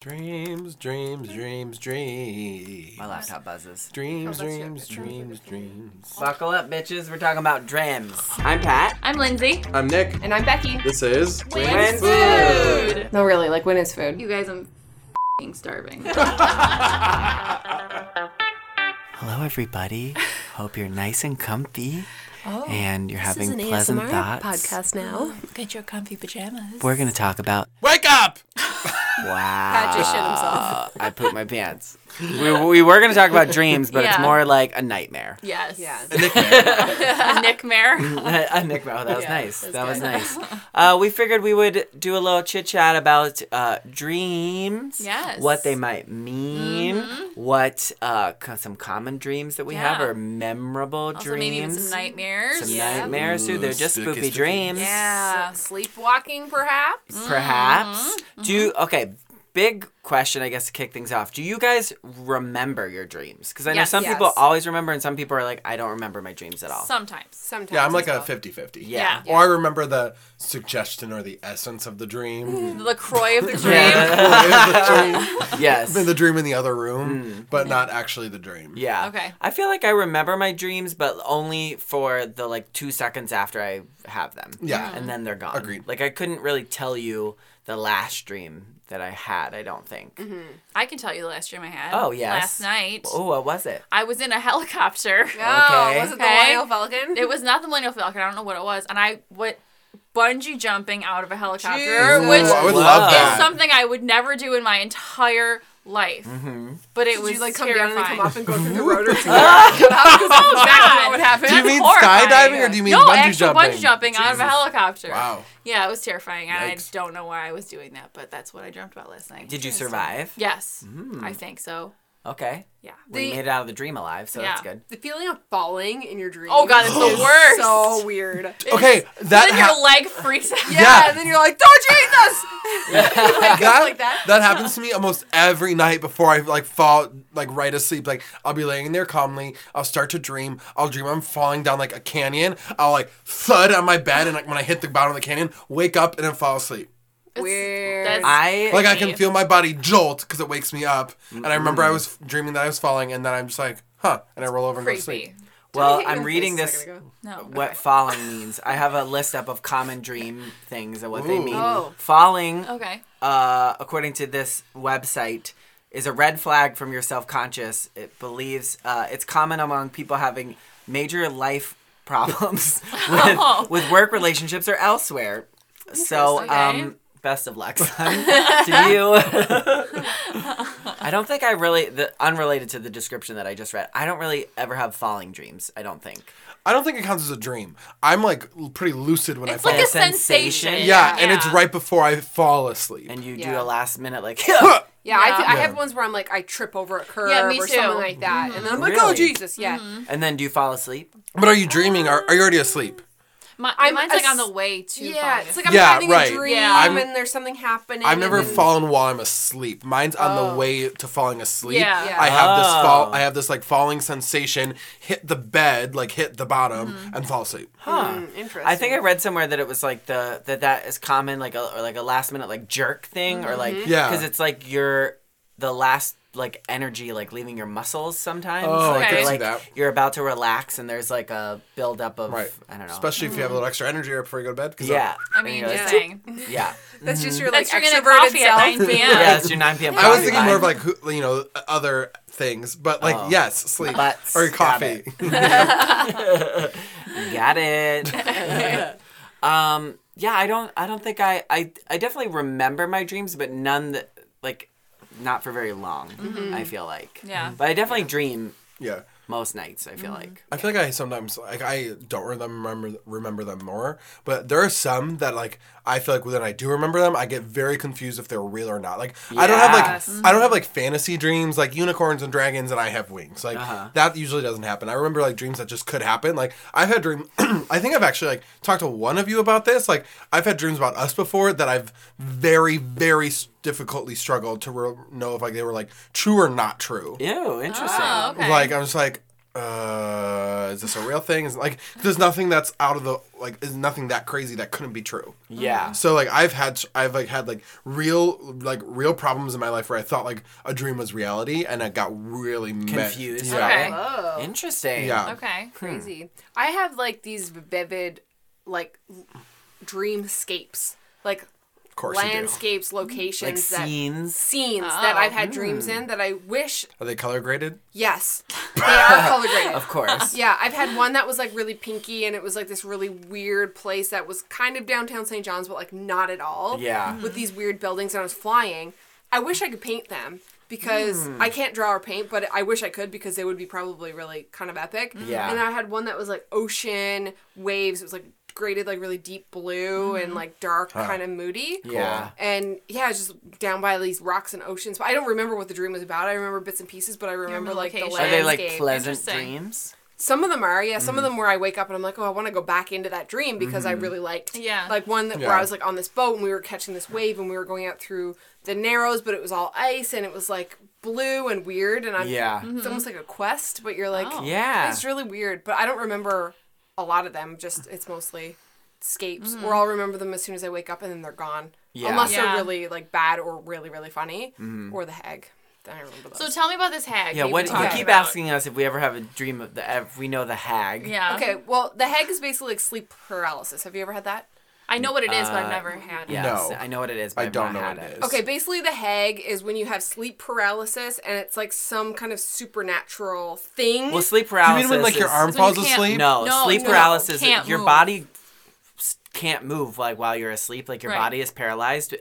Dreams, dreams, dreams, dreams. My laptop buzzes. Dreams, that's your- dreams, dreams, dreams. Buckle up, bitches. We're talking about dreams. I'm Pat. I'm Lindsay. I'm Nick. And I'm Becky. This is Wins food. No, really, like when is food? You guys, I'm fing starving. Hello, everybody. Hope you're nice and comfy. Oh, and you're having pleasant thoughts. podcast now. Get your comfy pajamas. We're gonna talk about Wake up! wow. Pat just shit himself. I pooped my pants. We, we were gonna talk about dreams, but it's Yeah. more like a nightmare. Yes. Yeah. A Nick Mare. a Nick, oh, that was Yeah, nice. that's That was good. nice. Uh, we figured we would do a little chit chat about uh, dreams. Yes. Mm-hmm. What they might mean. What uh, co- some common dreams that we have Yeah. or memorable Also, maybe even dreams. some nightmares. Some Yeah. nightmares too. They're just spooky, spooky, spooky. dreams. Yeah. Sleepwalking, perhaps? Perhaps. Mm-hmm. Do you, okay. Big question, I guess, to kick things off. Do you guys remember your dreams? Because I know Yes. some Yes. people always remember, and some people are like, I don't remember my dreams at all. Sometimes. Sometimes. Yeah, I'm like as a well. 50 50. yeah. Yeah. Or I remember the suggestion or the essence of the dream. The LaCroix of the dream. Yes. the dream in the other room, mm. but not actually the dream. Yeah. Okay. I feel like I remember my dreams, but only for the like two seconds after I have them. Yeah. And then they're gone. Agreed. Like I couldn't really tell you the last dream that I had, I don't think. Mm-hmm. I can tell you the last dream I had. Oh, yes. Last night. Oh, what was it? I was in a helicopter. Oh, Okay. was it the Okay. Millennial Falcon? It was not the Millennial Falcon. I don't know what it was. And I went bungee jumping out of a helicopter, Jesus. which Ooh, I would Wow. love is that. something I would never do in my entire life. Mm-hmm. But it Did was you like come terrifying. down and come up and go through the rotor together? That's exactly what would happen. Do you mean skydiving or do you mean no, bungee actual jumping? bungee jumping out of a helicopter. Wow. Yeah, it was terrifying. and Yikes. I don't know why I was doing that, but that's what I dreamt about last night. Did you survive? Yes, Mm. I think so. Okay. Yeah. Well, you made it out of the dream alive, so that's good. The feeling of falling in your dream. Oh god, it's the worst. So weird. Okay, that then ha- your leg freaks out. Yeah, Yeah. and then you're like, don't Jesus! like, that, like that. happens to me almost every night before I like fall like right asleep. Like I'll be laying there calmly. I'll start to dream. I'll dream I'm falling down like a canyon. I'll like thud on my bed and like when I hit the bottom of the canyon, wake up and then fall asleep. It's- Weird. I Like I can feel my body jolt because it wakes me up. And I remember I was dreaming that I was falling, and then I'm just like, huh, and I roll over and go to creepy. sleep. well, I hit I'm reading this second? No. what falling means. I have a list up of common dream things and what they Ooh. mean. Oh. Falling Okay. uh, according to this website, is a red flag from your self conscious. It believes uh, it's common among people having major life problems Oh. with, with work relationships or elsewhere. So, Interesting. um, best of luck, son, to you. I don't think I really, the unrelated to the description that I just read, I don't really ever have falling dreams. I don't think. I don't think it counts as a dream. I'm like l- pretty lucid when It's I fall. like a a sensation. sensation. yeah, and it's right before I fall asleep. And you do Yeah. a last minute, like, Yeah, I, Yeah. I have ones where I'm like, I trip over a curb Yeah, me or too. something like that. And then I'm like, oh, Really? Jesus, yeah. Mm-hmm. and then do you fall asleep? but are you dreaming? Are, are you already asleep? My, I'm mine's like on the way to Yeah, falling it's like I'm Yeah, having right. a dream Yeah. And there's something happening. I've never then- fallen while I'm asleep. Mine's on Oh. the way to falling asleep. Yeah. Yeah. I have this fall. Oh. I have this like falling sensation. Hit the bed, like hit the bottom, Mm-hmm. and fall asleep. Huh. Mm, interesting. I think I read somewhere that it was like the that that is common like a or like a last minute like jerk thing or like Yeah. because it's like your the last like energy like leaving your muscles sometimes Oh, like, I you're, like that. you're about to relax and there's like a buildup of Right. I don't know Especially if you have a little extra energy right before you go to bed. 'cause, yeah I And mean, you're just like, saying. yeah That's just your like That's drinking a extroverted coffee at 9 p.m. yeah it's your 9 p.m. I was coffee thinking more of like who- you know other things, but like Oh. yes, sleep Butts. or Got coffee. got it um yeah I don't I don't think I I I definitely remember my dreams but none that like not for very long I feel like Mm-hmm. Yeah. but I definitely dream yeah. most nights I feel Mm-hmm. like I feel like I sometimes like I don't remember remember them more, but there are some that like I feel like when I do remember them, I get very confused if they're real or not. Like I don't have Yes. like I don't have like fantasy dreams like unicorns and dragons and I have wings. Like Uh-huh. that usually doesn't happen. I remember like dreams that just could happen. Like I've had dream I think I've actually like talked to one of you about this. Like I've had dreams about us before that I've very very s- difficultly struggled to re- know if like they were like true or not true. Ew, interesting. Oh, okay. Like I'm just like uh, is this a real thing? Is like there's nothing that's out of the like is nothing that crazy that couldn't be true. Yeah. Mm-hmm. So like I've had I've like had like real like real problems in my life where I thought like a dream was reality and I got really me- Confused. Yeah. Okay. Oh, Interesting. Yeah. Okay. Hmm. crazy. I have like these vivid, like dreamscapes, like Of course landscapes, locations Like that scenes. scenes that Oh. I've had oh. dreams in that I wish. Are they color graded? Yes, they are color graded. Of course. Yeah, I've had one that was like really pinky and it was like this really weird place that was kind of downtown St. John's, but like not at all. Yeah. Mm-hmm. With these weird buildings and I was flying. I wish I could paint them because hmm. I can't draw or paint, but I wish I could because they would be probably really kind of epic. Yeah. And I had one that was like ocean waves. It was like graded like really deep blue and mm-hmm. like dark, kind of moody. Yeah. And yeah, it's just down by these rocks and oceans. But I don't remember what the dream was about. I remember bits and pieces, but I remember the like the location. Are they like pleasant dreams? Some of them are, yeah. Some Mm-hmm. of mm. them where I wake up and I'm like, oh, I want to go back into that dream because I mm-hmm. really liked. Yeah. Like one that where I was like on this boat and we were catching this wave and we were going out through the narrows, but it was all ice and it was like blue and weird and I'm. Yeah. Mm-hmm. It's almost like a quest, but you're like, Oh. Yeah. it's really weird. But I don't remember a lot of them. Just it's mostly escapes, or mm-hmm. I'll remember them as soon as I wake up and then they're gone. Yeah. Unless Yeah. they're really like bad or really really funny, mm-hmm. or the hag. Then I remember those. So tell me about this hag. Yeah, what been you keep about. asking us if we ever have a dream of the if we know the hag. Yeah. Okay, well, the hag is basically like sleep paralysis. Have you ever had that? I know what it is, but I've never had it. Yes, No. I know what it is, but I I've don't not know had what it it. is. Okay, basically the hag is when you have sleep paralysis and it's like some kind of supernatural thing. Well, sleep Do you paralysis. mean when like your is- arm is when you falls can't- asleep? No, No, sleep no, paralysis. can't your move. body s- can't move like while you're asleep. Like your Right. body is paralyzed uh,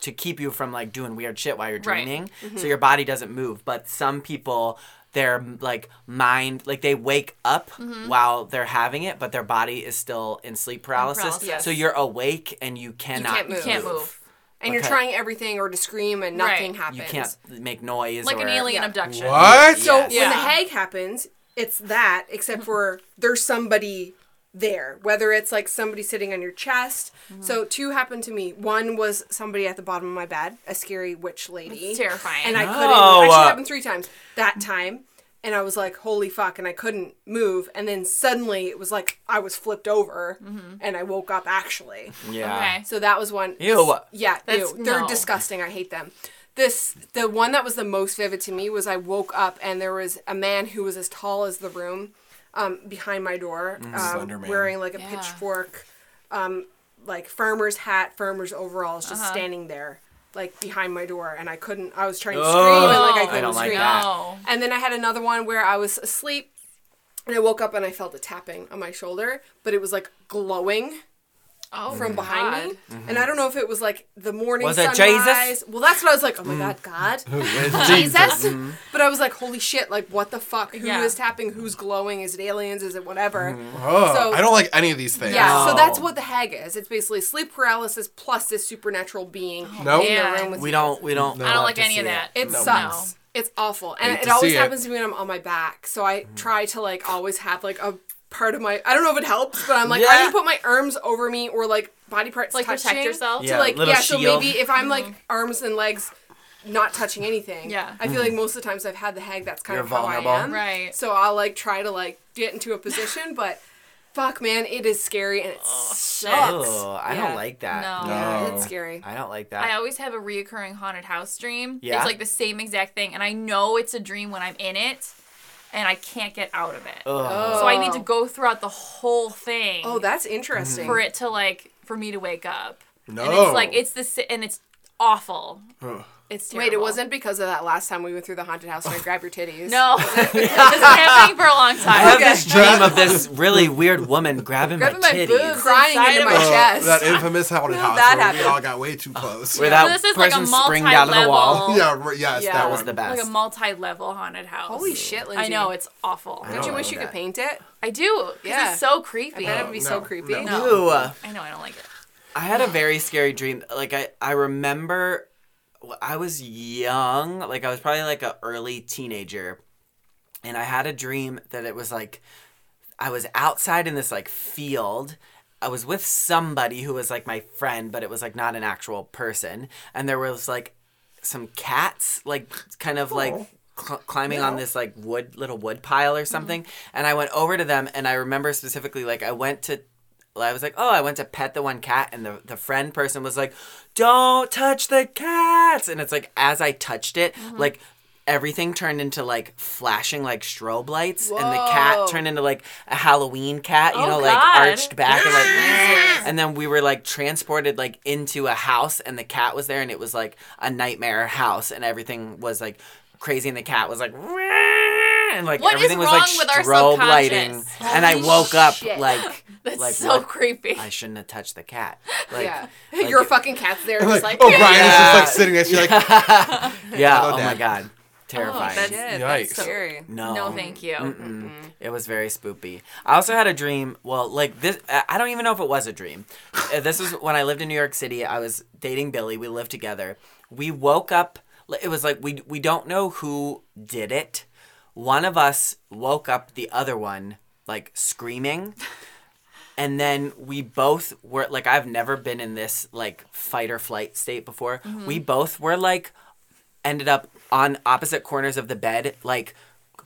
to keep you from like doing weird shit while you're Right. dreaming. Mm-hmm. So your body doesn't move. But some people. Their like mind, like they wake up Mm-hmm. while they're having it, but their body is still in sleep paralysis. paralysis. Yes. So you're awake and you cannot. can't move. You can't move. and you're trying everything or to scream and nothing Right. happens. You can't make noise. Like an alien Yeah. abduction. What? So Yes. when the hag happens, it's that, except for there's somebody there. Whether it's like somebody sitting on your chest. Mm-hmm. So two happened to me. One was somebody at the bottom of my bed, a scary witch lady. It's terrifying. and I couldn't. Oh, Actually, uh, happened three times that time, and I was like, "Holy fuck!" And I couldn't move. And then suddenly it was like I was flipped over, and I woke up actually. Yeah. Okay. So that was one. Ew. Yeah, That's- ew. They're no. disgusting. I hate them. This the one that was the most vivid to me was I woke up and there was a man who was as tall as the room, um, behind my door, um, wearing like a Yeah. pitchfork, um, like farmer's hat, farmer's overalls, just Uh-huh. standing there, like behind my door, and I couldn't. I was trying to Oh, scream and like I I couldn't don't like scream. that. No. And then I had another one where I was asleep and I woke up and I felt a tapping on my shoulder, but it was like glowing Oh, from behind me. God. And I don't know if it was like the morning Was it sunrise. Jesus? Well, that's what I was like, oh my mm. god, God. Jesus. Mm-hmm. But I was like, holy shit, like what the fuck? Who is Yeah. tapping? Who's glowing? Is it aliens? Is it whatever? Mm-hmm. Oh, So- I don't like any of these things. Yeah, so that's oh. what the hag is. It's basically sleep paralysis plus this supernatural being oh, Nope. in Yeah. the room We don't. We don't. No. I don't like any of that. It No. sucks. It's awful, and it always see it. happens to me when I'm on my back. So I try to like always have like a part of my. I don't know if it helps, but I'm like I Yeah. need to put my arms over me or like body parts Like touching protect yourself. Yeah. To like little yeah, so maybe if I'm like mm-hmm. arms and legs not touching anything. Yeah. I feel like most of the times I've had the hag. That's kind You're of how. I am. Right. So I'll like try to like get into a position, but fuck, man, it is scary and it oh, sucks. Oh, I Yeah. don't like that. No. Yeah, No. it's scary. I don't like that. I always have a reoccurring haunted house dream. Yeah? It's like the same exact thing, and I know it's a dream when I'm in it, and I can't get out of it. Ugh. So I need to go throughout the whole thing Oh, that's interesting. Mm-hmm. for it to like for me to wake up. No. And it's like it's the si- and it's awful. Ugh. It's terrible. Wait, it wasn't because of that last time we went through the haunted house and I grabbed your titties. No, it's been happening for a long time. I have Okay. this dream of this really weird woman grabbing, Grabbing my my titties. boobs. Crying into my it. Oh, chest. that infamous haunted When house that where we all got way too close. Where that This is like a springed out of the wall. multi-level- yeah, right, yes, Yeah. that That was the best. like a multi-level haunted house. Holy shit, Lindsay. I know it's awful. Don't you don't wish know you could that. paint it? I do. Yeah, Yeah. it's so I creepy. bet it'd be so creepy. no. No. I know I don't like it. I had a very scary dream. Like I, I remember I was young, like I was probably like an early teenager, and I had a dream that it was like I was outside in this like field. I was with somebody who was like my friend, but it was like not an actual person, and there was like some cats, like kind of like oh. cl- climbing on this like wood little wood pile or mm-hmm. something, and I went over to them, and I remember specifically like I went to. I was like, oh, I went to pet the one cat, and the, the friend person was like, don't touch the cats. And it's like, as I touched it, mm-hmm. like everything turned into like flashing like strobe lights, and the cat turned into like a Halloween cat, you Oh, know, like arched back and like, and then we were like transported like into a house, and the cat was there, and it was like a nightmare house, and everything was like crazy, and the cat was like. And like What is everything was wrong like with our strobe lighting, subconscious? and I Holy woke up like That's like so what? creepy. I shouldn't have touched the cat. Like, yeah. like- Your fucking cat's there, just like, like, oh, Brian is just like sitting there. to you, like, yeah. Hello, Oh my god, terrifying. that's- Shit, Yikes. that's scary. no, No, thank you. Mm-mm. It was very spoopy. I also had a dream. Well, like this, I I don't even know if it was a dream. Uh, This was when I lived in New York City. I was dating Billy. We lived together. We woke up. It was like we we don't know who did it. One of us woke up the other one like screaming. And then we both were like I've never been in this like fight or flight state before. Mm-hmm. We both were like ended up on opposite corners of the bed, like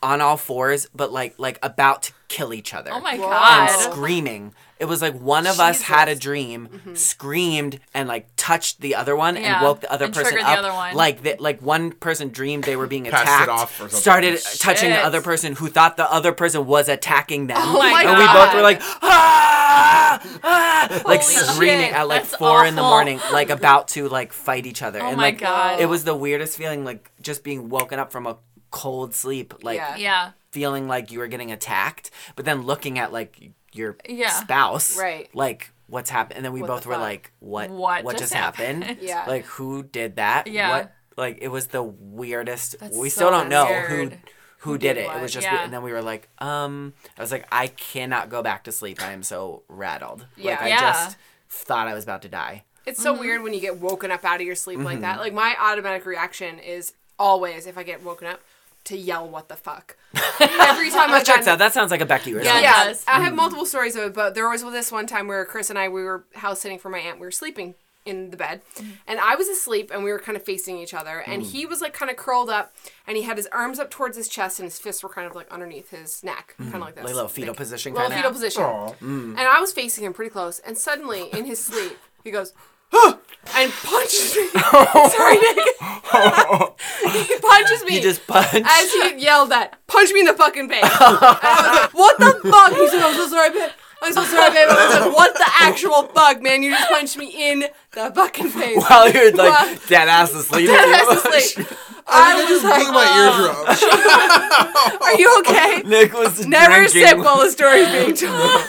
on all fours, but like like about to kill each other. Oh my Whoa. And god. screaming. It was like one of us had a Jesus. dream, screamed, and like touched the other one and woke the other and person triggered the up. other one. Like that, like one person dreamed they were being Passed it attacked, off or something. started touching the other person who thought the other person was attacking them. Oh my and we both were like, ah, ah, like Holy screaming shit, at like that's four in the morning, like about to like fight each other. Oh and my like God. it was the weirdest feeling, like just being woken up from a cold sleep, like Yeah. Yeah. feeling like you were getting attacked, but then looking at like your Yeah. spouse, Right. Like what's happened, and then we What both the were fuck? like, "What? What What just just happened? happened? Yeah. Like who did that? Yeah. What? Like it was the weirdest. That's we so still don't know weird. who who did it. what? It was just, Yeah. and then we were like, um, I was like, I cannot go back to sleep. I am so rattled. Yeah. Like I Yeah. just thought I was about to die. It's so weird when you get woken up out of your sleep like Mm-hmm. that. Like my automatic reaction is always if I get woken up to yell what the fuck. Every time That I've checks gotten out. That sounds like a Becky or Yeah, yeah, does. I have mm. multiple stories of it, but there was this one time where Chris and I we were house sitting for my aunt. We were sleeping in the bed, mm-hmm. and I was asleep, and we were kind of facing each other, and mm. he was like kind of curled up, and he had his arms up towards his chest, and his fists were kind of like underneath his neck, kind of mm. like this, Like a little fetal position little kind fetal of. position. Aw. And I was facing him pretty close, and suddenly in his sleep he goes. "Huh," And punches me. Sorry, Nick. he punches me He just punched. as he yelled that, punch me in the fucking face. And I was like, what the fuck? He said, I'm so sorry, babe. I'm so sorry, babe. I was like, what the actual fuck, man? You just punched me in the fucking face. While you're Wow. like dead ass asleep. Dead ass asleep. I I was just like, blew my oh. eardrum. are you okay? Nick was Never drinking. sip while the story's being told.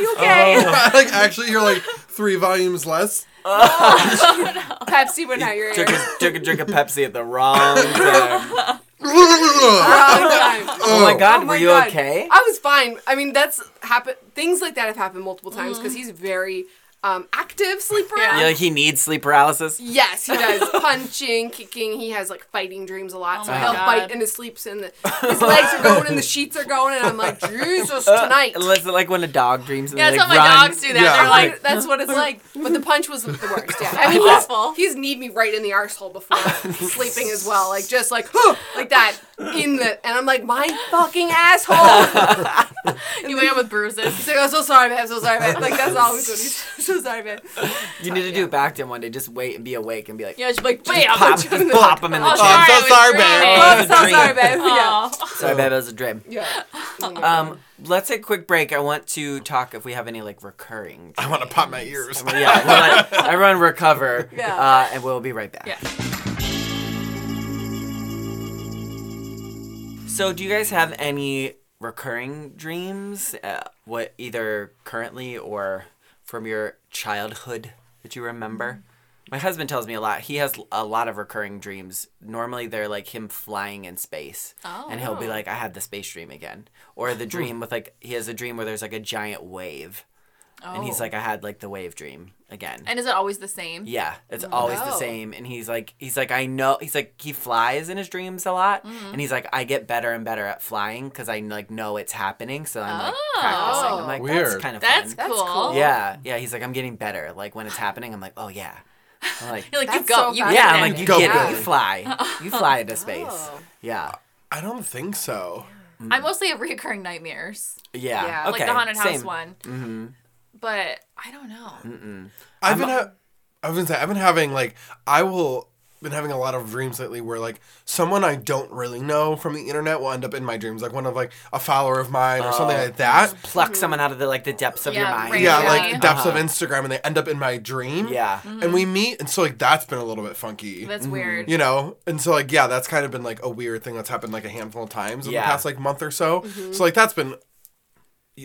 you okay? like actually, you're like three volumes less. Oh, Pepsi went out your took ear. a, took a drink of Pepsi at the wrong time. Wrong time. Oh my god, Oh were you God. okay? I was fine. I mean, that's happened. Things like that have happened multiple times mm-hmm. because he's very um, active sleeper. Yeah. Yeah, like he needs sleep paralysis. Yes, he does. Punching, kicking. He has like fighting dreams a lot. Oh so he'll God. fight in his sleeps and the, his legs are going and the sheets are going and I'm like, Jesus, tonight. It's like when a dog dreams and Yeah, that's like, how my run. dogs do that. Yeah. They're like, Like, that's what it's like. But the punch was the worst. Yeah, I mean, Awful. he's, he's kneed me right in the arsehole before sleeping as well. Like just like like that in the, and I'm like, my fucking asshole. you wake up with bruises. He's like, I'm so sorry, man. I'm so sorry, man. Like that's always what he's so sorry, man. You need to do it back to him one day. Just wait and be awake and be like, Yeah, she's like, wait, I'll pop, put just in the pop him in the Oh, chin. I'm so I was sorry, dreaming. babe. Oh, I'm so Dream. sorry, man. Yeah. Sorry, babe, it was a dream. Yeah. Um, let's take a quick break. I want to talk if we have any like recurring. I want to pop my ears. yeah, we'll let everyone recover. Yeah. Uh, and we'll be right back. Yeah. So, do you guys have any recurring dreams? Uh, what either currently or from your childhood that you remember? My husband tells me a lot. He has a lot of recurring dreams. Normally, they're like him flying in space, and he'll be Oh. like, "I had the space dream again," or the hmm. dream with like he has a dream where there's like a giant wave, and he's Oh. like, "I had like the wave dream again." And is it always the same? Yeah, it's always the Oh. same. And he's like, he's like, I know. He's like, he flies in his dreams a lot, Mm-hmm. and he's like, I get better and better at flying because I like know it's happening. So I'm like Oh. practicing. I'm like, that's kind of That's fun. That's cool. cool. Yeah, yeah. He's like, I'm getting better. Like when it's happening, I'm like, oh yeah. I'm like, You're like, you That's go. so you fascinating. yeah, I'm like, you Go get it. Billy. You fly. You fly into space. Oh. Yeah. I don't think so. I mostly have recurring nightmares, Yeah. Yeah. Okay. like the haunted house same. one. Mm-hmm. But I don't know. I've been ha- I was gonna say I've been having like I will been having a lot of dreams lately where like someone I don't really know from the internet will end up in my dreams like one of like a follower of mine or oh, something Oh. like that. Pluck mm-hmm. someone out of the like the depths of your mind. right. Yeah, Yeah. like depths of Uh-huh. Instagram and they end up in my dream. Yeah. Mm-hmm. And we meet and so like that's been a little bit funky. That's mm-hmm. weird. you know and so like yeah that's kind of been like a weird thing that's happened like a handful of times in Yeah. the past like month or so so like that's been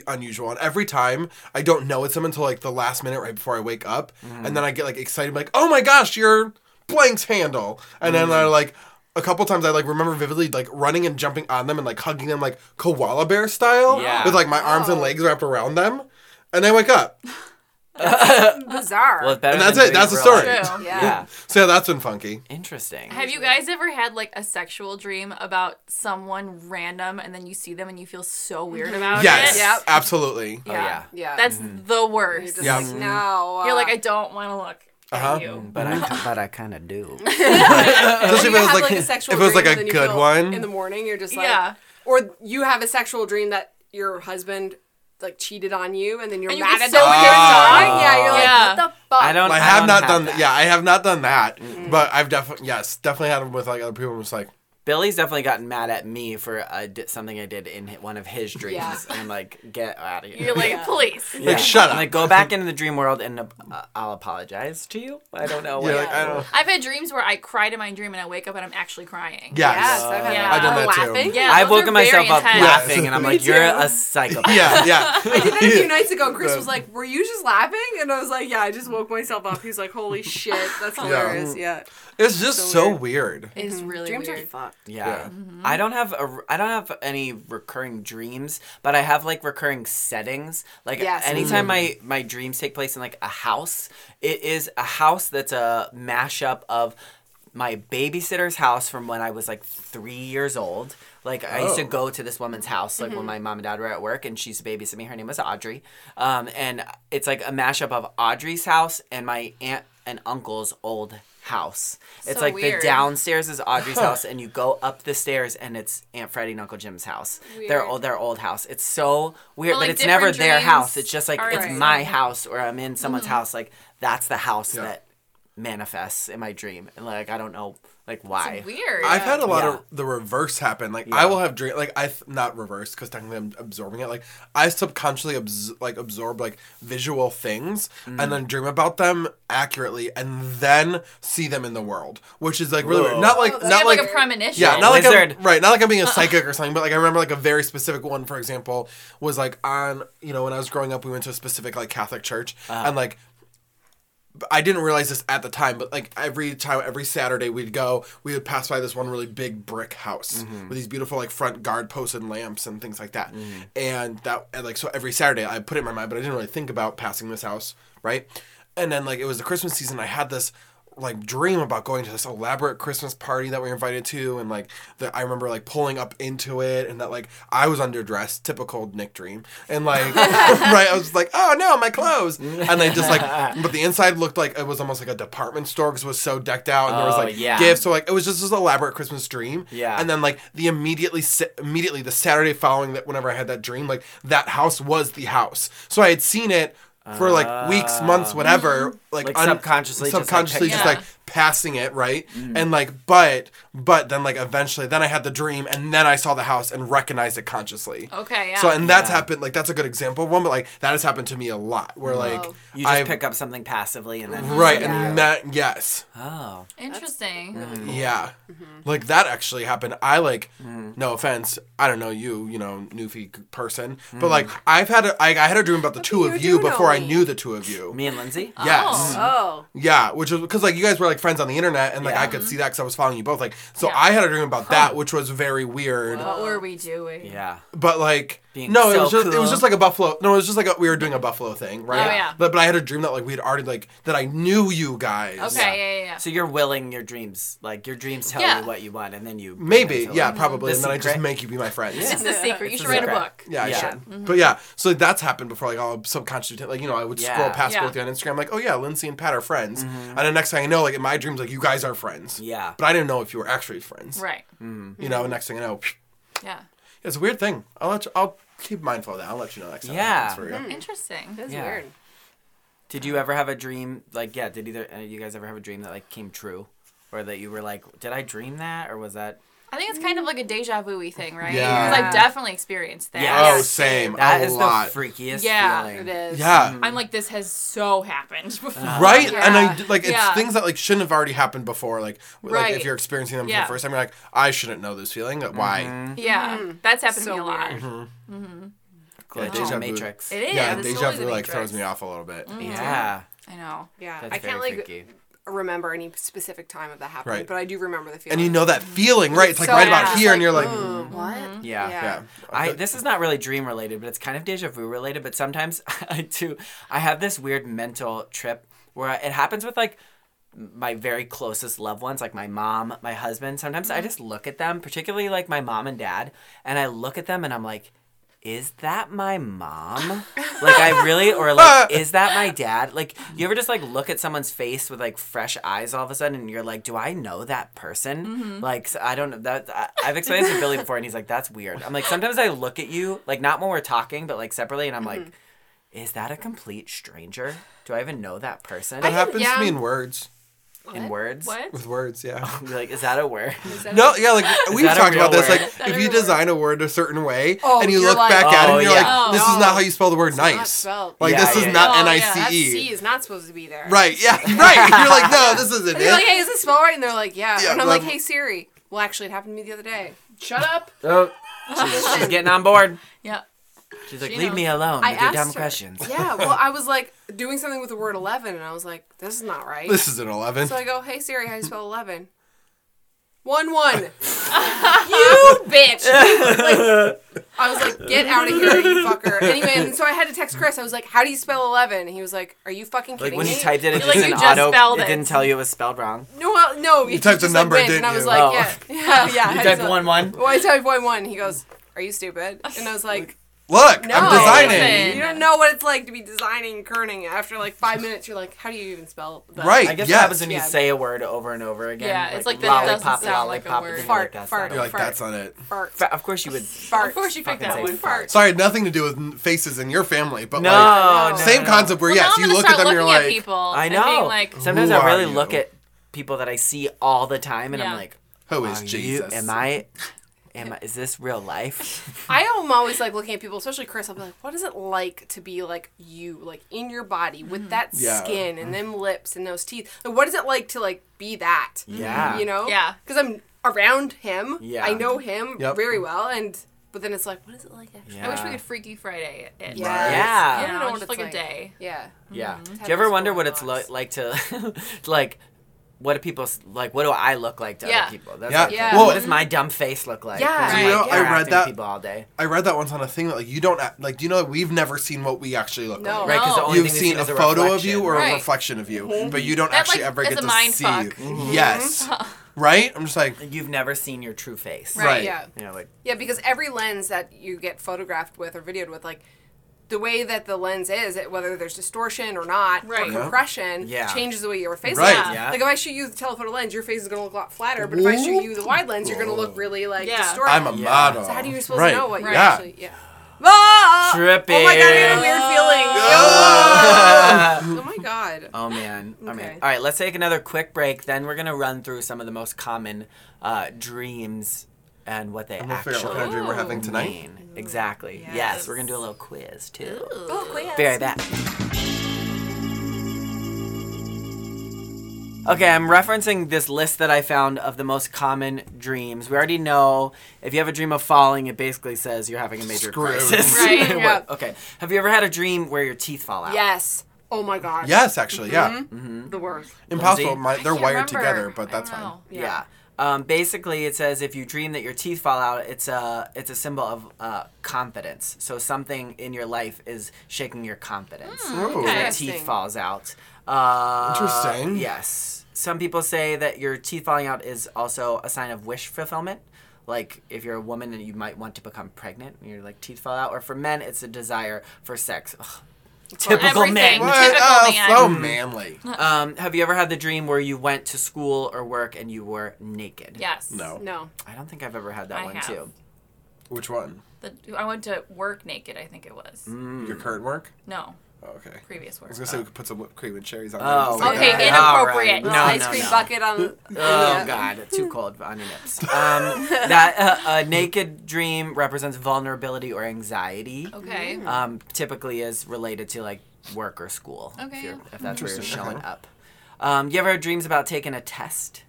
unusual. And every time i don't know it's them until like the last minute right before i wake up. And then i get like excited like oh my gosh you're blank's handle. And then i like a couple times i like remember vividly like running and jumping on them and like hugging them like koala bear style Yeah. with like my arms and Oh. legs wrapped around them. And i wake up Bizarre. Well, it's And that's it, that's the story. life. True. yeah. Yeah. so yeah that's been funky Interesting. Have you guys ever had like a sexual dream about someone random and then you see them and you feel so weird about yes it? Yep. absolutely Oh, yeah. Yeah. That's Mm-hmm. the You're worst. just Yeah. like, no. You're like, uh, I don't want to look Uh-huh. at you. But I, but I kind of do. Especially Or if you it was have like, like a sexual if it was like a you good one. in the morning. You're just like, Yeah. or you have a sexual dream that your husband like cheated on you, and then you're And you mad get at so them when you're done. Yeah, you're like, Yeah. what the fuck? I don't. I have don't not done. that. Yeah, I have not done that. But I've definitely yes, definitely had them with like other people. I'm just like, Billy's definitely gotten mad at me for uh, something I did in one of his dreams. Yeah. And I'm like, get out of here. You're like, please. Yeah. shut up. I'm like, go back into the dream world and uh, I'll apologize to you. I don't know. yeah, like I don't. I've had dreams where I cried in my dream and I wake up and I'm actually crying. Yes. Yes, I've had Yeah. I've done that too. laughing. Yeah, I've woken myself up intense. laughing and I'm like, you're a psychopath. Yeah, yeah. I did that a few nights ago. Chris was like, "Were you just laughing?" And I was like, "Yeah, I just woke myself up." He's like, "Holy shit, that's hilarious." Yeah, It's just So so, weird. weird. It's really dreams are weird. fucked. Yeah. Yeah. Mm-hmm. I don't have a I don't have any recurring dreams, but I have like recurring settings. Like Yes. anytime mm. my my dreams take place in like a house, it is a house that's a mashup of my babysitter's house from when I was like 3 years old. Like I used to Oh. go to this woman's house like when mm-hmm. my mom and dad were at work and she used to babysit me. Her name was Audrey. Um, and it's like a mashup of Audrey's house and my aunt and uncle's old house. It's So like weird. the downstairs is Audrey's house, and you go up the stairs, and it's Aunt Freddie and Uncle Jim's house. Their old, their old house. It's so weird, But, but like, it's never their house. It's just like it's like- my house, or I'm in someone's house. Like that's the house Yeah. that manifests in my dream, and like I don't know like why. It's weird. I've had a lot Yeah. of the reverse happen. Like Yeah. I will have dream like I th- not reverse because technically I'm absorbing it. Like I subconsciously abs- like absorb like visual things Mm. and then dream about them accurately and then see them in the world, which is like really weird. Not like Oh, not like, like, a premonition. yeah, Yeah, not like. I'm, right, not like I'm being a psychic or something, but like I remember like a very specific one. For example, was like on you know when I was growing up, we went to a specific like Catholic church and like I didn't realize this at the time, but like every time, every Saturday we'd go, we would pass by this one really big brick house mm-hmm. with these beautiful like front guard posts and lamps and things like that. Mm-hmm. And that, and like, so every Saturday I put it in my mind, but I didn't really think about passing this house, right? And then like it was the Christmas season, I had this like dream about going to this elaborate Christmas party that we were invited to, and like that I remember like pulling up into it, and that like I was underdressed, typical Nick dream, and like right, I was like, oh no, my clothes, and they just like, but the inside looked like it was almost like a department store because it was so decked out, and there was Oh, like yeah. gifts, so like it was just this elaborate Christmas dream, Yeah. and then like the immediately immediately the Saturday following that, whenever I had that dream, like that house was the house, so I had seen it. For like weeks, months, uh, whatever, like, Like subconsciously just, like, subconsciously, just like passing it right? Mm-hmm. And like but but then like eventually then i had the dream and then i saw the house and recognized it consciously. Okay, yeah. so and that's Yeah. happened like that's a good example of one but like that has happened to me a lot where like You just I've- pick up something passively and then mm-hmm. right Yeah. and that yes. Oh, Interesting. yeah. Mm-hmm. like that actually happened. I like mm. no offense i don't know you you know newfie person but mm. like i've had a I, I had a dream about the two of you before i knew the two of you. Me and Lindsay. Oh. yes. Oh, Yeah, which was because like you guys were like friends on the internet, and like Yeah. I could see that because I was following you both. Like, so Yeah. I had a dream about that, which was very weird. What were we doing? Yeah. But like, being No, so it was just it was just like a buffalo. No, it was just like a, we were doing a buffalo thing, right? Oh, yeah. But but I had a dream that like we had already like that I knew you guys. Okay, yeah, yeah, yeah. So you're willing your dreams, like your dreams tell Yeah. you what you want, and then you Maybe, yeah, life. Mm-hmm. probably, The and then I just make you be my friends. It's the secret. You It's should a write a book. Yeah, I Yeah. should. Mm-hmm. But yeah, so that's happened before. Like I'll subconsciously like you know I would scroll past Yeah. both you on Instagram like oh yeah Lindsay and Pat are friends, mm-hmm. and the next thing I know like in my dreams like you guys are friends. Yeah. But I didn't know if you were actually friends. Right. You know, the next thing I know, Yeah. it's a weird thing. I'll let you, I'll keep mindful of that. I'll let you know next time. Yeah. happens for you. Interesting. That's Yeah. weird. Did you ever have a dream like yeah? Did either uh, you guys ever have a dream that like came true, or that you were like, did I dream that, or was that? I think it's kind of like a deja vu thing, right? Yeah. Because I've definitely experienced that. Oh, yes. Oh, same. That a is lot. the freakiest Yeah, feeling. It is. Yeah. I'm like, this has so happened before. Uh, right, and I like it's Yeah. things that like shouldn't have already happened before. Like, w- like if you're experiencing them for the first time, you're like, I shouldn't know this feeling. Why? Mm-hmm. Yeah, mm-hmm. that's happened So to me a lot. weird. Mm-hmm. Mm-hmm. Glitch deja in the vu. Matrix. It is. Yeah, deja vu the like throws me off a little bit. Yeah, I know. Yeah. that's I can't like freaky. Remember any specific time of that happening, Right. but I do remember the feeling. And you know that feeling, right? It's like So right bad. about It's here, and you're like, "Ugh, what? Mm-hmm. Yeah. yeah. I this is not really dream related, but it's kind of deja vu related. But sometimes I do. I have this weird mental trip where it happens with like my very closest loved ones, like my mom, my husband. Sometimes I mm-hmm. just look at them, particularly like my mom and dad, and I look at them and I'm like. Is that my mom? Like I really, or like, is that my dad? Like, you ever just like look at someone's face with like fresh eyes all of a sudden, and you're like, do I know that person? Mm-hmm. Like, so I don't know that. I, I've explained this to Billy before, and he's like, that's weird. I'm like, sometimes I look at you, like not when we're talking, but like separately, and I'm like, mm-hmm. is that a complete stranger? Do I even know that person? That happens yeah. to me in words. In words? What? With words, yeah. Like, is that a word? No, yeah, like we've talked about real this. word? Like, if you real design a word a certain way, Oh, and you look like, back at it, Oh, and you're yeah. like, "This is not how you spell the word It's nice." Like, Yeah, this is yeah, not yeah. N Oh, I yeah. That C C E. is not supposed to be there. Right? Yeah. Right. You're like, no, this isn't And you're like, it. hey, is this spelled right? And they're like, yeah. Yeah, and I'm like, hey Siri. Well, actually, it happened to me the other day. Shut up. Oh, she's getting on board. Yeah. She's like, She leave knows. me alone I with your asked dumb her. questions. Yeah. Well, I was like doing something with the word eleven, and I was like, this is not right. This is an eleven. So I go, hey Siri, how do you spell eleven? One one. you bitch. Like, I was like, get out of here, you fucker. Anyway, and so I had to text Chris. I was like, how do you spell eleven? And he was like, are you fucking Like kidding when me? you typed it, it You're just like, an you just auto. spelled it. it. didn't tell you it was spelled wrong. no, well, no. You typed the just, number, like, didn't and I was you? like, Oh. yeah, yeah, yeah. You I typed was one like- one. Well, I typed one one. He goes, are you stupid? And I was like. Look, No, I'm designing. You don't know what it's like to be designing kerning. After like five minutes, you're like, how do you even spell that? Right. I guess yes. what happens when you Yeah. say a word over and over again. Yeah, it's like that doesn't lollipop, like a lollipop, word. and you're Fart, like, fart. You're like, Fart. that's not it. Fart. Fa- Of course you would. Fart. Of course you picked that one. fart. Sorry, nothing to do with faces in your family, but No, like no, same no. concept. Where Well, yes, you look at them, you're like, people. I know. like, Sometimes I really look at people that I see all the time, and I'm like, who is are? Jesus? Am I? Am I? Is this real life? I am always like looking at people, especially Chris. I'll be like, what is it like to be like you, like in your body with mm-hmm. that Yeah. skin and mm-hmm. them lips and those teeth? Like, what is it like to like be that? Yeah. You know? Yeah. Because I'm around him. Yeah. I know him Yep. very well, and but then it's like, what is it like actually? I wish we could Freaky Friday it. Yes. Yeah. I don't know, know what it's like, like. a day. Yeah. Yeah. Have Do you ever wonder what it's lo- like to, like, what do people like? What do I look like to Yeah. other people? That's Yeah. like, Yeah. what does my dumb face look like? Yeah. Do I'm, you know, like, I read that- people all day. I read that once on a thing that like you don't like. Do you know we've never seen what we actually look No. like? Right, because No. You've thing we've seen a is photo of you or reflection. a reflection of you, mm-hmm. but you don't That, actually like, ever get a to mind see. fuck. Mm-hmm. Yes, mm-hmm. right. I'm just like, You've never seen your true face. Right. Right. Yeah. You know, like Yeah, because every lens that you get photographed with or videoed with, like the way that the lens is, it, whether there's distortion or not, Right. or compression, Yeah. changes the way your face Right. looks. Yeah. Like if I shoot you the telephoto lens, your face is gonna look a lot flatter. But if I shoot you the wide lens, you're gonna look really like Yeah. distorted. I'm a Yeah. model. so how do you supposed right. to know what you Yeah. actually? Yeah. Ah! Trippy. Oh my god, I had a weird feeling. Ah. oh my god. Oh man. Oh man. All right, let's take another quick break. Then we're gonna run through some of the most common uh, dreams and what they I'm gonna actually figure out what kind of dream we're having tonight. mean. Exactly. Yes. Yes. we're gonna do a little quiz too. Oh, quiz. Be right back. Okay, I'm referencing this list that I found of the most common dreams. We already know if you have a dream of falling, it basically says you're having a major Screwed. crisis. Right, What- yeah. Okay. Have you ever had a dream where your teeth fall out? Yes. Oh my god. Yes, actually, yeah. Mm-hmm. The worst. Impossible. Lindsay? My, they're wired remember. together, but that's fine. know. Yeah. Um, basically, it says if you dream that your teeth fall out, it's a it's a symbol of uh, confidence. So something in your life is shaking your confidence. Ooh. If your teeth falls out. Uh, Interesting. Yes. Some people say that your teeth falling out is also a sign of wish fulfillment. Like if you're a woman and you might want to become pregnant, and your like teeth fall out. Or for men, it's a desire for sex. Ugh. Typical Everything. men. What? Typical Oh, man. so manly. Um, have you ever had the dream where you went to school or work and you were naked? Yes. No. No. I don't think I've ever had that I one have. too. Which one? The, I went to work naked. I think it was. Mm. Your current work? No, Oh, okay. previous I was gonna say we could put some whipped cream and cherries on. Oh, there. Just Okay, that. Inappropriate. right. No, ice no, cream no. bucket on. Oh yeah. God, too cold on your lips. Um, that uh, a naked dream represents vulnerability or anxiety. Okay. Um, typically is related to like work or school. Okay, If, if that's where you're showing up. Um, you ever have dreams about taking a test?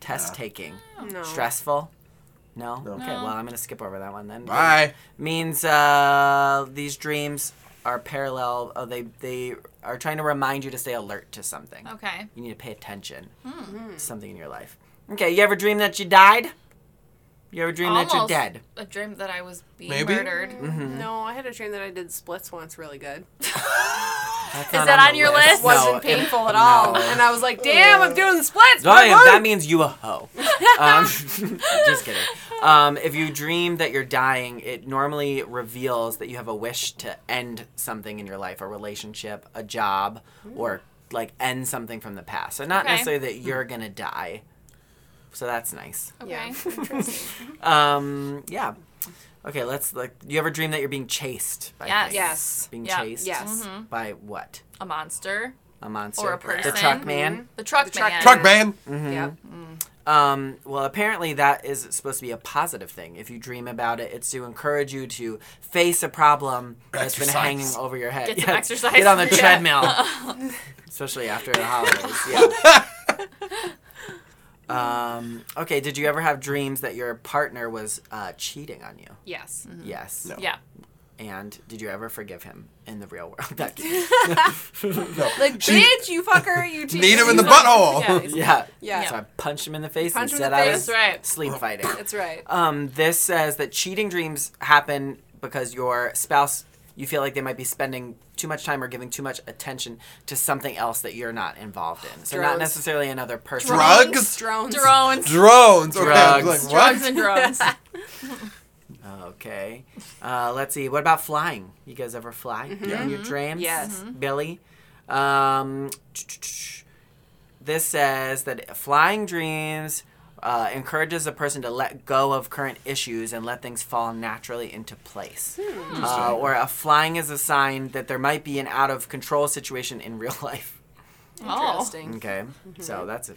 Test taking. No. Stressful? No? No. Okay, well I'm gonna skip over that one then. Bye. means uh, these dreams are parallel. Uh, they they are trying to remind you to stay alert to something. Okay. You need to pay attention Hmm. to something in your life. Okay, you ever dream that you died? You ever dream that you're dead? A dream that I was being Maybe? murdered. Mm-hmm. No, I had a dream that I did splits once really good. Is that on the your list? It wasn't No, it- painful at all. no. And I was like, damn, I'm doing splits. Oh, my yeah, word. that means you a hoe. Um, just kidding. Um, if you dream that you're dying, it normally reveals that you have a wish to end something in your life, a relationship, a job, or like end something from the past. So not Okay. necessarily that you're gonna die. So that's nice. Okay. Yeah, interesting. Um, yeah. Okay, let's like. You ever dream that you're being chased? By Yes. things? Yes. Being Yeah. chased. yes. By what? A monster. A monster. Or a person. The person. truck man. The truck The truck man. Truck man. Mm-hmm. Yep. Um, well, apparently that is supposed to be a positive thing. If you dream about it, it's to encourage you to face a problem that's been hanging over your head. Get some exercise. Get on the Yeah. treadmill, especially after the holidays. Yeah. um, okay. Did you ever have dreams that your partner was uh, cheating on you? Yes. Yes. No. Yeah. And did you ever forgive him in the real world? That- Like, She- bitch, you fucker, you cheated. Need him in the butthole. Yeah, yeah. Yeah. So I punched him in the face Punch and him in said the I face. was That's right. sleep fighting. That's right. Um, this says that cheating dreams happen because your spouse, you feel like they might be spending too much time or giving too much attention to something else that you're not involved in. So not necessarily another person. Drugs? Drones. Drones. Drones. Okay. Drugs. Like, Drugs and drones. Okay. Uh, let's see. What about flying? You guys ever fly in your dreams? Yes. Billy? Um, this says that flying dreams uh, encourages a person to let go of current issues and let things fall naturally into place. Uh, or a flying is a sign that there might be an out of control situation in real life. Oh. Interesting. Okay. So that's a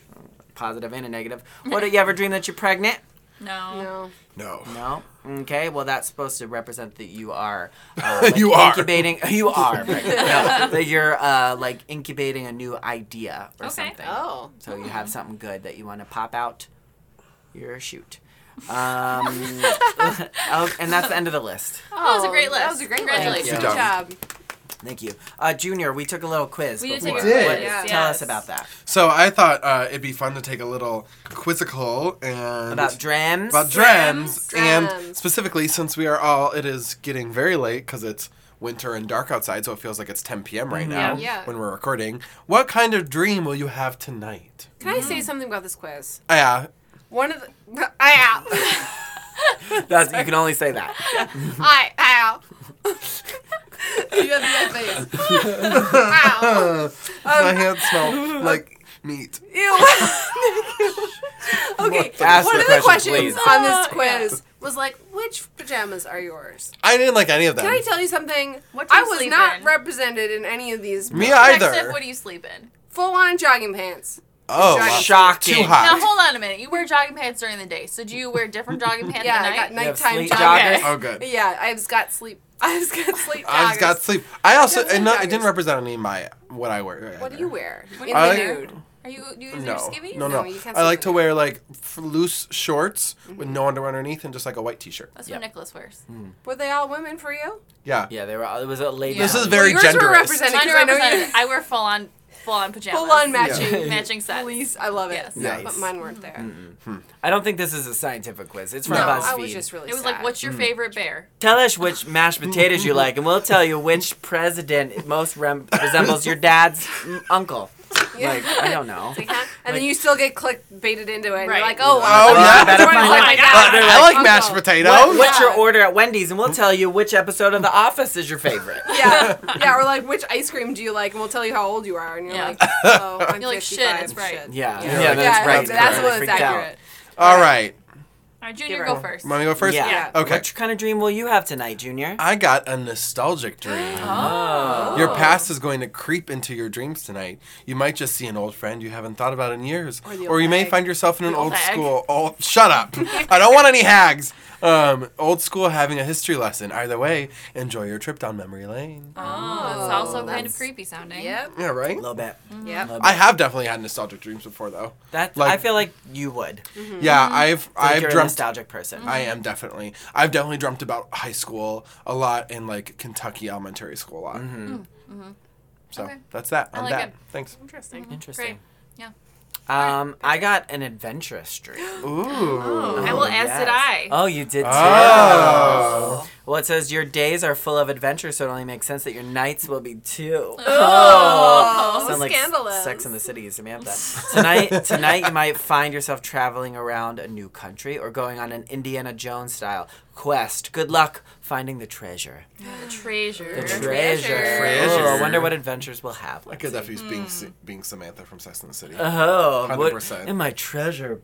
positive and a negative. What do you ever dream that you're pregnant? No. No. No. No. Okay. Well, that's supposed to represent that you are. Uh, like You are. incubating. You are. pregnant. No, that you're uh, like incubating a new idea or Okay. something. Oh. So you have something good that you want to pop out. You're a shoot. Um, oh, and that's the end of the list. Oh, That was a great list. That was a great Congratulations. list. Good Good job. Thank you, uh, Junior. We took a little quiz. We did before. take a did. What- Yeah. Tell us about that. So I thought uh, it'd be fun to take a little quizzical and About dreams. about dreams, and specifically since we are all it is getting very late because it's winter and dark outside so it feels like it's 10 p.m right now Yeah. when we're recording what kind of dream will you have tonight Can I say something about this quiz? Ah, yeah One of the. I That's, you can only say that. I ow. you have the face. Ow. my hands smell like meat Ew. okay. Ask One the of the question, questions please. on this Uh, quiz was like, which pajamas are yours? i didn't like any of them Can I tell you something? What do I you was sleep not in? represented in any of these. me Next either tip, what do you sleep in? Full on jogging pants. oh Jogging wow. Shocking. too hot. Now hold on a minute. You wear jogging pants during the day, so do you wear different jogging pants Yeah, at I night? got You have nighttime sleep joggers. joggers? oh good Yeah, I've got sleep. I've got sleep. i've got joggers. sleep i also Got and not, it sleep didn't represent any of my what i wear What do you wear? What In do the you nude. Are you do you no, your skivvies? no, No, no. you can't I like to wear like f- loose shorts with mm-hmm. no underwear underneath and just like a white t-shirt. That's Yep. what Nicholas wears. Hmm. Were they all women for you? Yeah. Yeah, they were. It was a lady. This is very well, yours were represented I know represented- you. I wear full on full on pajamas. Full on matching. matching sets. Police, I love it. Yes. Nice. But mine weren't there. I don't think this is a scientific quiz. It's from No, BuzzFeed. I was just really It was sad. like, what's your favorite bear? Tell us which mashed potatoes you like, and we'll tell you which president most rem- resembles your dad's mm, uncle. Yeah. Like, I don't know. Like, huh? and then you still get click baited into it. And Right. You're like, oh, Oh, wow. yeah. better That's find my Uh, I like mashed potatoes. What, what's your order at Wendy's, and we'll tell you which episode of The Office is your favorite. Yeah, yeah, or like which ice cream do you like, and we'll tell you how old you are, and you're Yeah. like, oh, I'm You're like, shit, 55, it's right. shit. Yeah, yeah, Yeah, that's right. That's I what it's accurate. All right. All right, Junior, go first. Want me to go first? Yeah. Yeah. Okay. What kind of dream will you have tonight, Junior? I got a nostalgic dream. Oh. Your past is going to creep into your dreams tonight. You might just see an old friend you haven't thought about in years, Or or old you may find yourself in an old old school. Oh, shut up! I don't want any hags. Um, old school having a history lesson. Either way, enjoy your trip down memory lane. Oh, it's also kind of creepy sounding. Yep, Yeah, right. A little bit. yep. Little I have definitely had nostalgic dreams before, though. That like- I feel like you would. Mm-hmm. Yeah, mm-hmm. I've I I've you're a dreamt. nostalgic person. I am definitely. I've definitely dreamt about high school a lot in like Kentucky elementary school a lot. Mm-hmm. So Okay. that's that. I On like that. it. Thanks. Interesting. Interesting. Great. Yeah. Um, I got an adventurous dream. Ooh. I will, as did I. Oh, you did too. Oh. Well, it says your days are full of adventure, so it only makes sense that your nights will be too. Oh, Sound like scandalous. Sex in the City used to have that. Tonight, tonight you might find yourself traveling around a new country or going on an Indiana Jones style quest. Good luck finding the treasure. The treasure. The treasure. Treasure. Oh, I wonder what adventures we'll have. I could definitely being hmm. S- being Samantha from Sex and the City. Uh-huh. Oh, 100%. in my treasure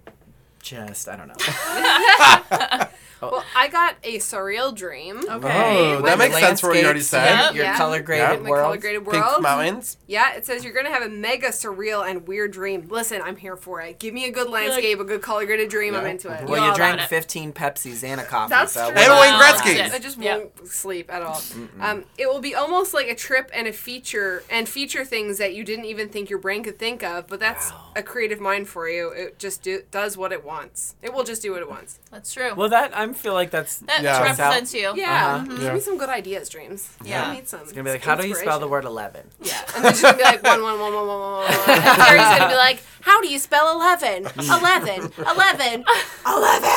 chest? I don't know. Well, I got a surreal dream. Okay. Oh, that makes sense for what you already said. Yep. Your Yeah. color graded In the world. color graded Pink world. mountains. Yeah, it says you're gonna have a mega surreal and weird dream. Listen, I'm here for it. Give me a good landscape, a good color graded dream. I'm into it. Well, all you drank 15 Pepsis and a coffee. That's so true. And Wayne Gretzky. I just Yeah. won't sleep at all. Um, it will be almost like a trip and a feature and feature things that you didn't even think your brain could think of. But that's Wow. a creative mind for you. It just do, does what it wants. It will just do what it wants. That's true. Well, that I feel like that's. that Yeah. represents you. Yeah, Uh-huh. give Yeah. me some good ideas, dreams. Yeah. I need some. It's gonna be like, how do you spell the word 11? Yeah, and then she's gonna be like one one one one one one one. one. And Carrie's gonna be like, how do you spell eleven? Eleven, eleven, eleven.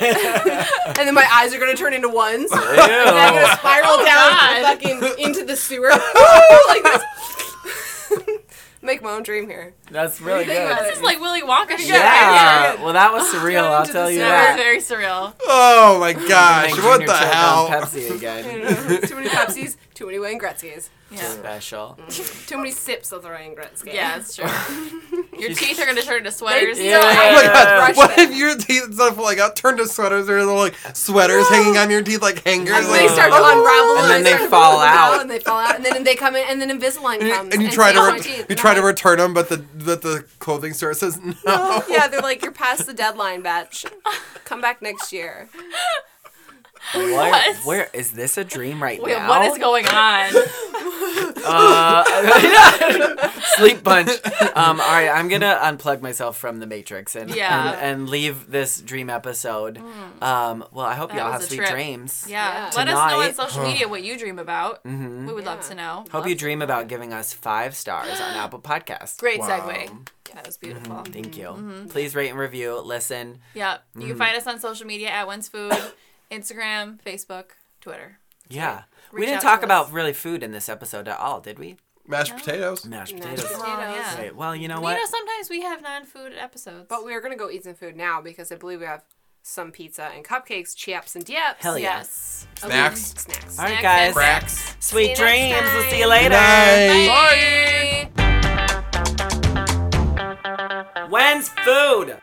and then my eyes are gonna turn into ones. And then I'm gonna spiral Oh, down God. fucking into the sewer like this. Make my own dream here. That's really Think good. This is like Willy Wonka shit. Yeah. Yeah. Well, that was surreal. I'll tell you. That was that. very surreal. Oh my gosh! Make What Junior the choke on hell? Pepsi again. too many Pepsis, too many Wayne Gretzky's, Yeah. Special. Mm-hmm. too many sips of the Wayne Gretzky. Yeah, it's true. Your teeth are gonna turn into sweaters. They- Yeah. Oh my god! What if your teeth stuff like got turned to sweaters or little like sweaters hanging on your teeth like hangers? And like, they start to oh. unravel, And then they start to fall pull out. and they fall out, and then they come in, and then Invisalign and you, comes, and you try to re- teeth, you try I'm to return them, but the but the clothing store says no. Yeah, they're like, you're past the deadline, batch. Come back next year. Where, What? where is this a dream right Wait, now? what is going on? Uh, sleep punch. Um, all right, I'm gonna unplug myself from the Matrix and Yeah. and, and leave this dream episode. Um, well, I hope That y'all was have a sweet trip. dreams. Yeah. Yeah. Let us know on Tonight- social media what you dream about. Mhm. We would love Yeah. to know. Hope you dream about giving us five stars on Apple Podcasts. Great Wow. segue. That was beautiful. Thank you. Mm-hmm. Please rate and review. Listen. Yeah. You can find us on social media at When's Food, Instagram, Facebook, Twitter. Yeah. we didn't talk about us. really food in this episode at all, did we? Mashed potatoes. Mashed Mashed potatoes. potatoes. Well, yeah. Okay, well, you know You what? You know, sometimes we have non-food episodes. But we are going to go eat some food now because I believe we have some pizza and cupcakes, chips and dips. Hell yeah. yes. Snacks. Snacks. All right, guys. and Cracks. Sweet See you next dreams. We'll see you time. later. Night. Bye. When's food?